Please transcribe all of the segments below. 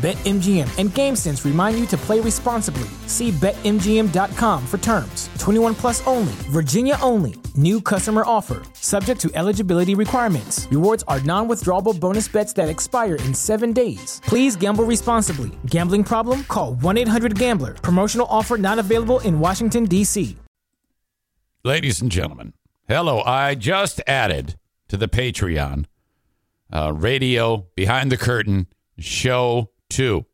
BetMGM and GameSense remind you to play responsibly. See BetMGM.com for terms. 21 plus only, Virginia only. New customer offer, subject to eligibility requirements. Rewards are non withdrawable bonus bets that expire in seven days. Please gamble responsibly. Gambling problem? Call 1 800 Gambler. Promotional offer not available in Washington, D.C. Ladies and gentlemen, hello. I just added to the Patreon uh, radio behind the curtain show two,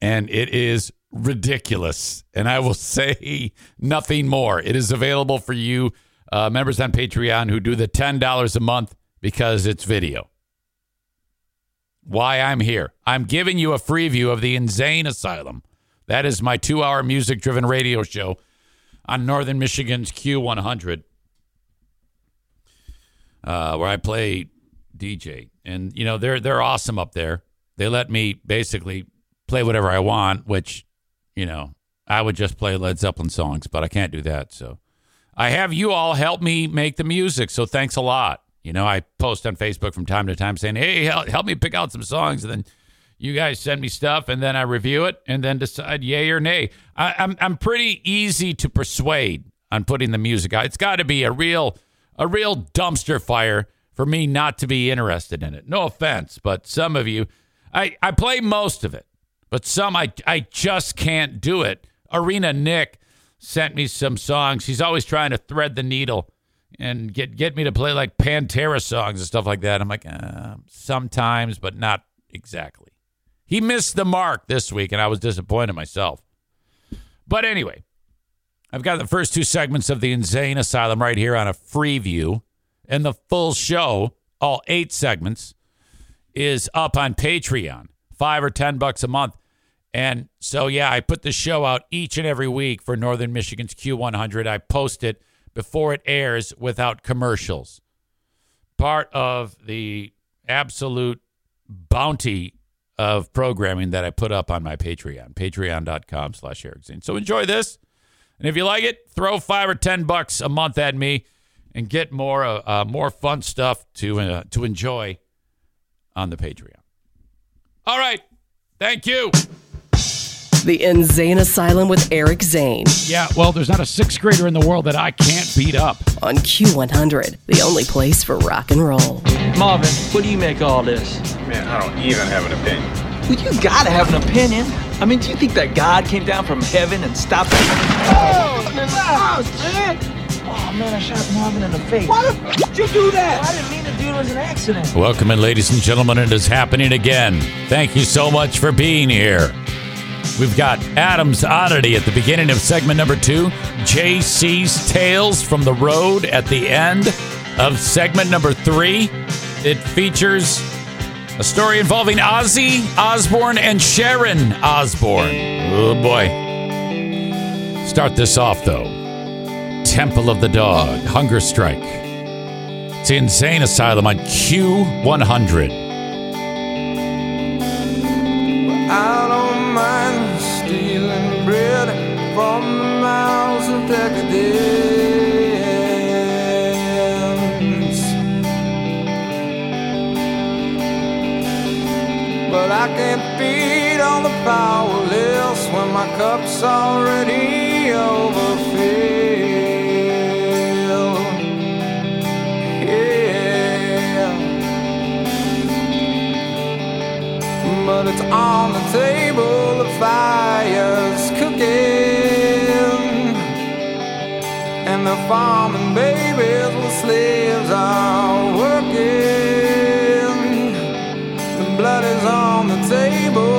and it is ridiculous. And I will say nothing more. It is available for you uh, members on Patreon who do the $10 a month because it's video. Why I'm here. I'm giving you a free view of the InZane Asylum. That is my two hour music driven radio show on Northern Michigan's Q100, uh, where I play DJ. And, you know, they're, they're awesome up there. They let me basically play whatever I want, which, you know, I would just play Led Zeppelin songs, but I can't do that. So I have you all help me make the music. So thanks a lot. You know, I post on Facebook from time to time saying, hey, help, me pick out some songs. And then you guys send me stuff and then I review it and then decide yay or nay. I, I'm, I'm pretty easy to persuade on putting the music out. It's got to be a real, a real dumpster fire for me not to be interested in it. No offense, but some of you, I, I play most of it, but some I, I just can't do it. Arena Nick sent me some songs. He's always trying to thread the needle and get get me to play like Pantera songs and stuff like that. I'm like, uh, sometimes, but not exactly. He missed the mark this week, and I was disappointed myself. But anyway, I've got the first two segments of the InZane Asylum right here on a free view, and the full show, all eight segments, is up on Patreon, five or ten bucks a month. And so, yeah, I put the show out each and every week for Northern Michigan's Q100. I post it before it airs without commercials. Part of the absolute bounty of programming that I put up on my Patreon, patreon.com slash Eric Zane. So enjoy this. And if you like it, throw five or 10 bucks a month at me and get more, uh, uh, more fun stuff to, uh, to enjoy on the Patreon. All right. Thank you. The InZane Asylum with Eric Zane Yeah, well, there's not a sixth grader in the world that I can't beat up. on Q100, the only place for rock and roll. Marvin, what do you make of all this? Man, I don't even have an opinion. Well, you gotta have an opinion. I mean, do you think that God came down from heaven and stopped it? Oh, in the house, oh, man! Oh, man, I shot Marvin in the face. Why the f- did you do that? I didn't mean to do it. It was an accident. Welcome in, ladies and gentlemen. It is happening again. Thank you so much for being here. We've got Adam's Oddity at the beginning of segment number two, JC's Tales from the Road at the end of segment number three. It features a story involving Ozzy Osbourne and Sharon Osbourne. Oh boy. Start this off though. Temple of the Dog, Hunger Strike. It's InZane Asylum on Q100. I don't mind stealing bread from the mouths of decadence. But I can't feed on the powerless when my cup's already overfilled. But it's on the table, the fire's cooking. And the farming babies with slaves are working. The blood is on the table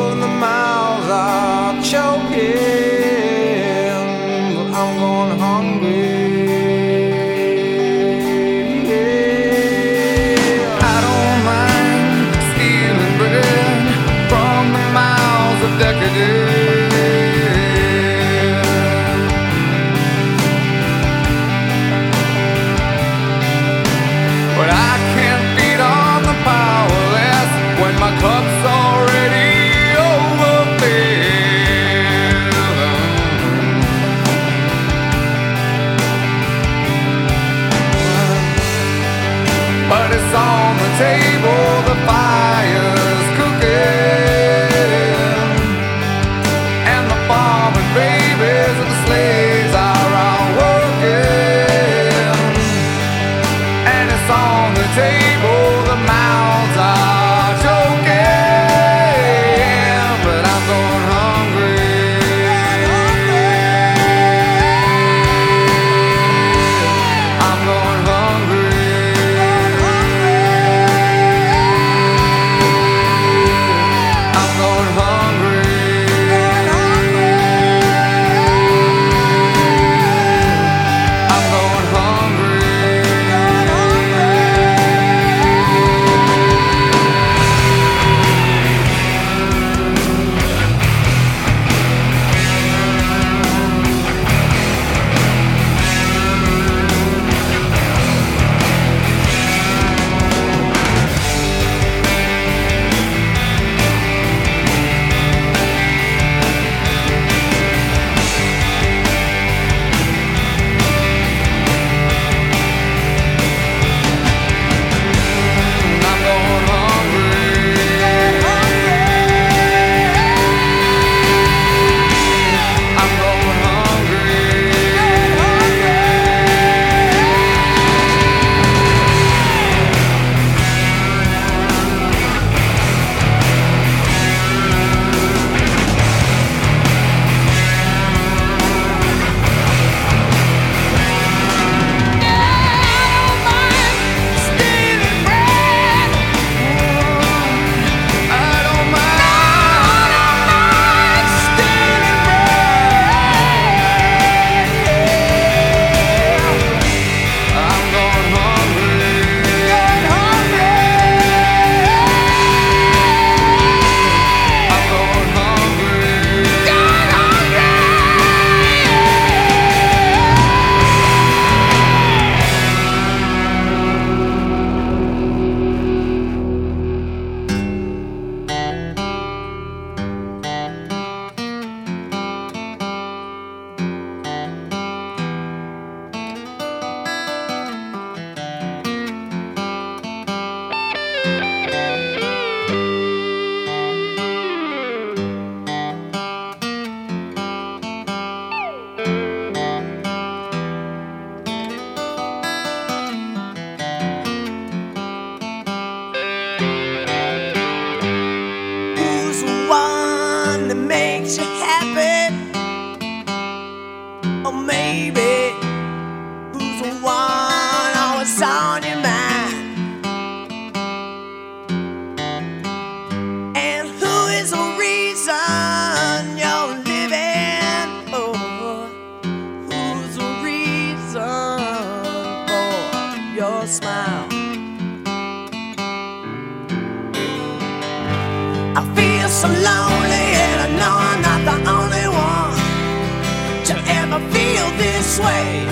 this way.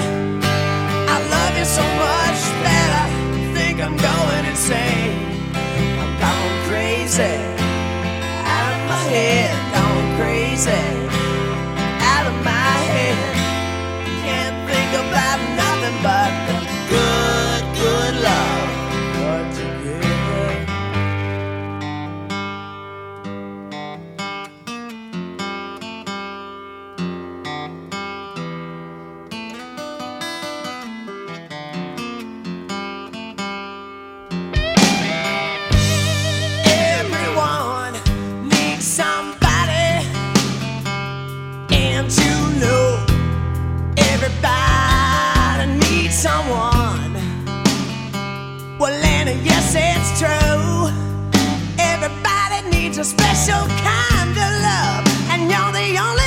I love you so much that I think I'm going insane. I'm going crazy. Out of my head, going crazy. yes, it's true. Everybody needs a special kind of love, and you're the only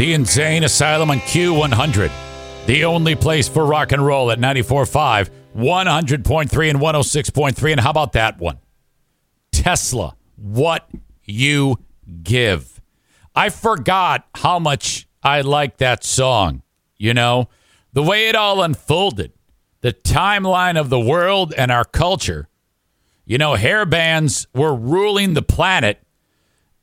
The InZane Asylum on Q100. The only place for rock and roll at 94.5, 100.3, and 106.3. And how about that one? Tesla, what you give. I forgot how much I like that song. You know, the way it all unfolded, the timeline of the world and our culture. You know, hair bands were ruling the planet,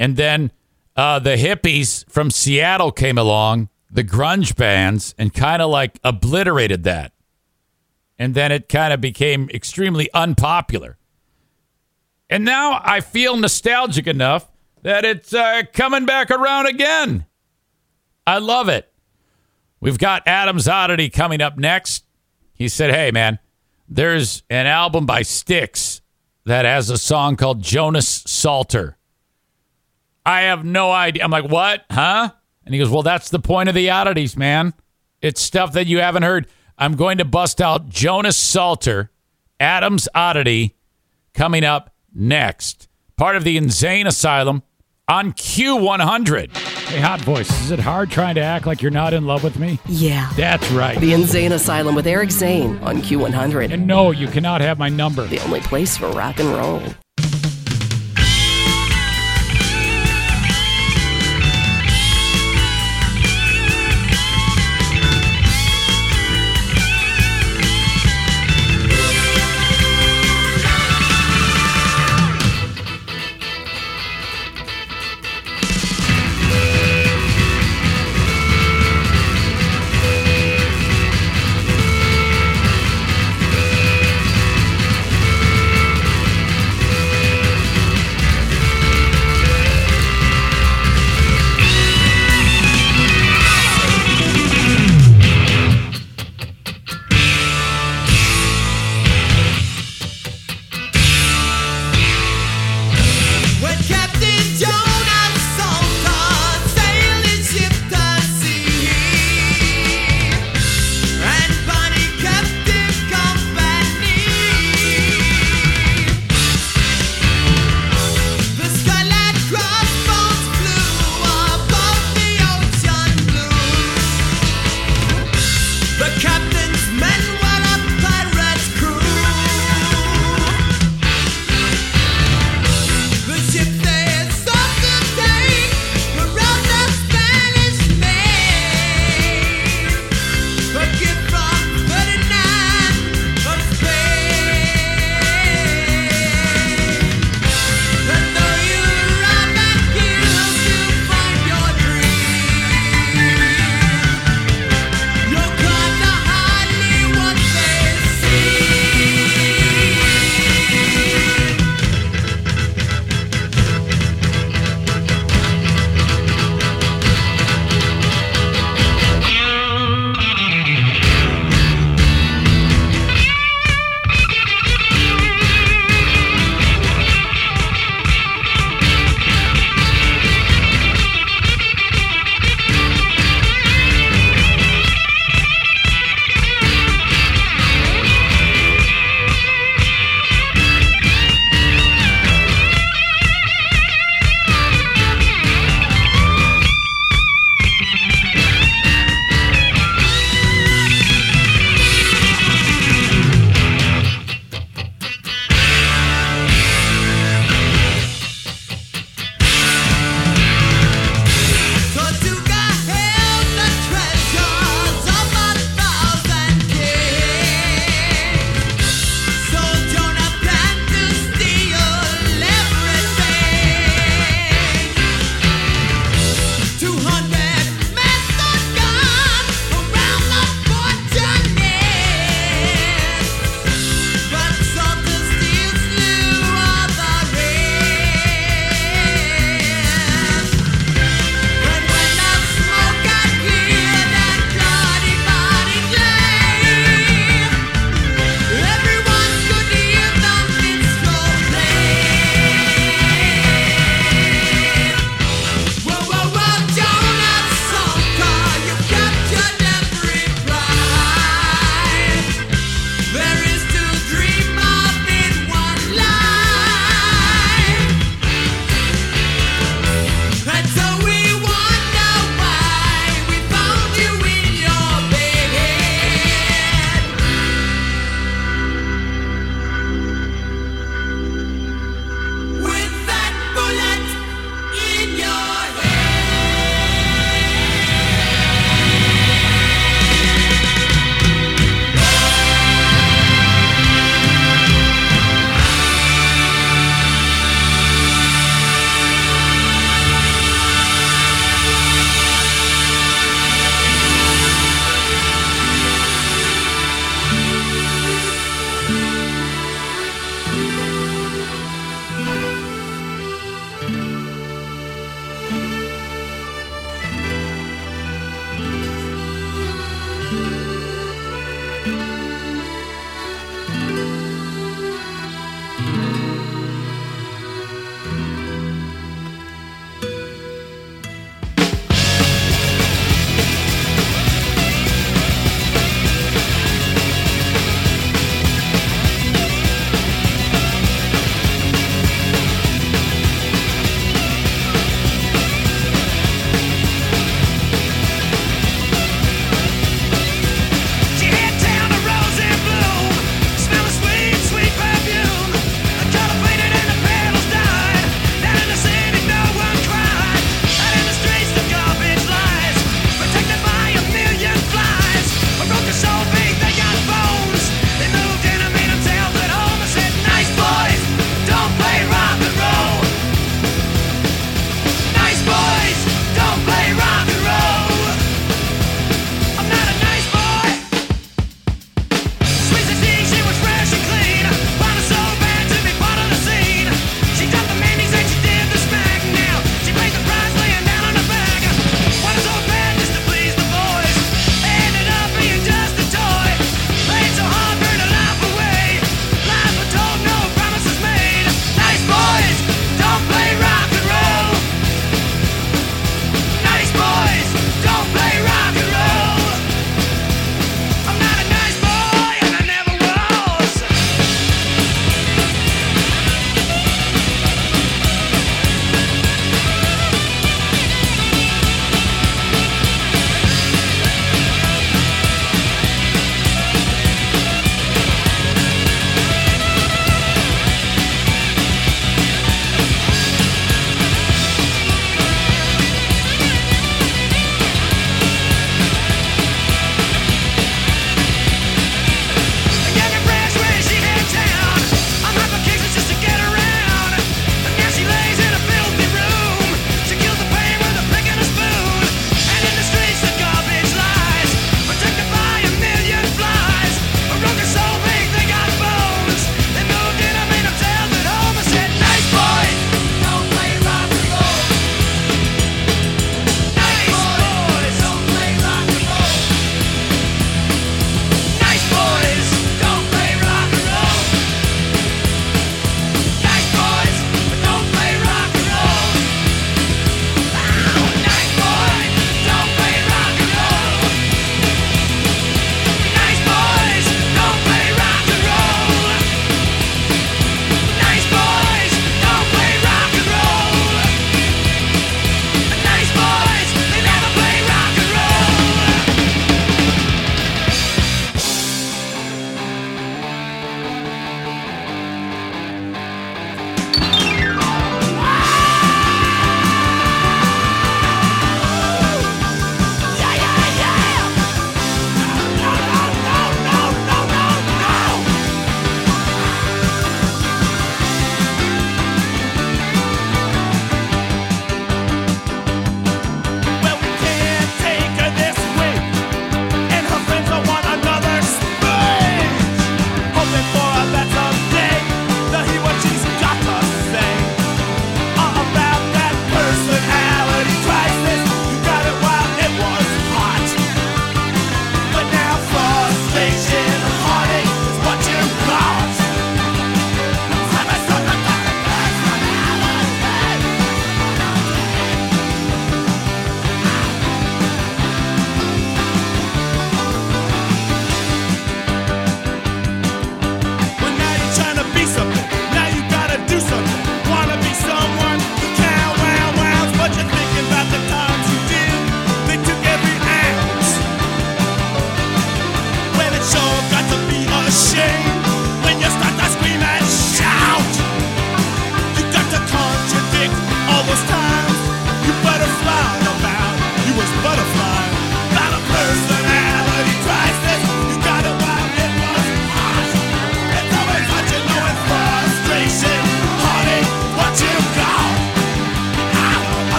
and then uh, the hippies from Seattle came along, the grunge bands, and kind of like obliterated that. And then it kind of became extremely unpopular. And now I feel nostalgic enough that it's uh, coming back around again. I love it. We've got Adam's Oddity coming up next. He said, Hey, man, there's an album by Styx that has a song called Jonas Psalter. I have no idea. I'm like, What? Huh? And he goes, Well, that's the point of the oddities, man. It's stuff that you haven't heard. I'm going to bust out Jonas Psalter, Adam's Oddity, coming up next. Part of the InZane Asylum on Q100. Hey, Hot Voice, is it hard trying to act like you're not in love with me? Yeah. That's right. The InZane Asylum with Eric Zane on Q100. And no, you cannot have my number. The only place for rock and roll.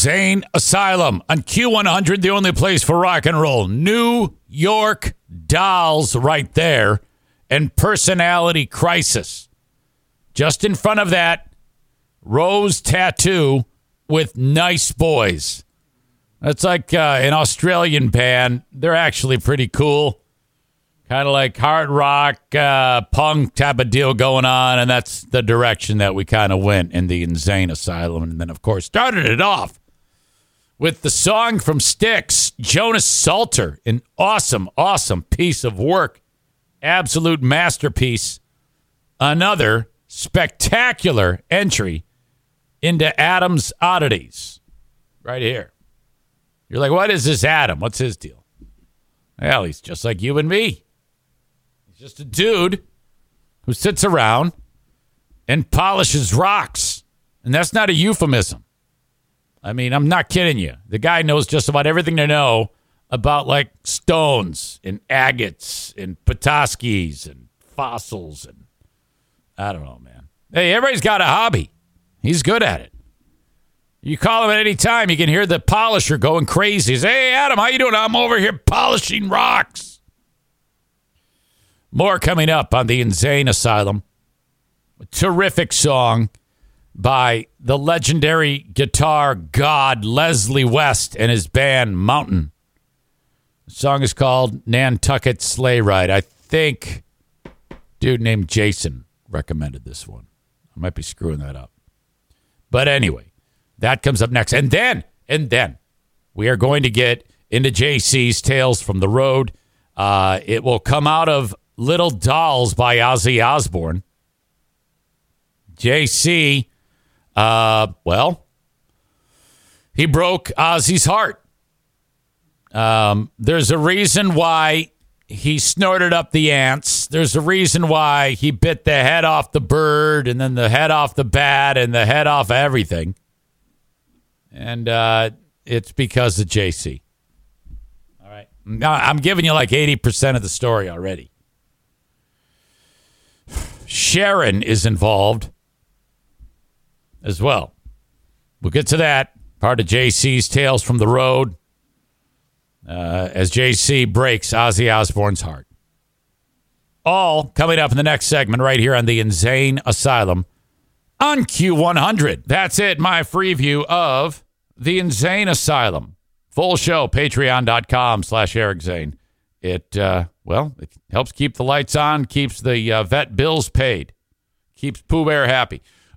InZane Asylum on Q100, the only place for rock and roll. New York Dolls right there, and Personality Crisis. Just in front of that, Rose Tattoo with Nice Boys. That's like uh, an Australian band. They're actually pretty cool. Kind of like hard rock, uh, punk type of deal going on. And that's the direction that we kind of went in the InZane Asylum. And then, of course, started it off with the song from Styx, Jonas Psalter. An awesome, awesome piece of work. Absolute masterpiece. Another spectacular entry into Adam's Oddities. Right here. You're like, what is this Adam? What's his deal? Well, he's just like you and me. He's just a dude who sits around and polishes rocks. And that's not a euphemism. I mean, I'm not kidding you. The guy knows just about everything to know about like stones and agates and petoskeys and fossils and I don't know, man. Hey, everybody's got a hobby. He's good at it. You call him at any time, you can hear the polisher going crazy. He's, hey, Adam, how you doing? I'm over here polishing rocks. More coming up on the InZane Asylum. A terrific song by the legendary guitar god Leslie West and his band Mountain. The song is called Nantucket Sleigh Ride. I think dude named Jason recommended this one. I might be screwing that up. But anyway, that comes up next. And then, and then we are going to get into JC's Tales from the Road. Uh, it will come out of Little Dolls by Ozzy Osbourne. JC, uh, well, he broke Ozzy's heart. Um, there's a reason why he snorted up the ants. There's a reason why he bit the head off the bird and then the head off the bat and the head off everything. And uh, it's because of JC. All right. Now, I'm giving you like 80% of the story already. Sharon is involved as well. We'll get to that. Part of JC's Tales from the Road uh, as JC breaks Ozzy Osbourne's heart. All coming up in the next segment right here on the InZane Asylum on Q100. That's it, my free view of the InZane Asylum. Full show, patreon.com slash Eric Zane. It, uh, well, it helps keep the lights on, keeps the uh, vet bills paid, keeps Pooh Bear happy.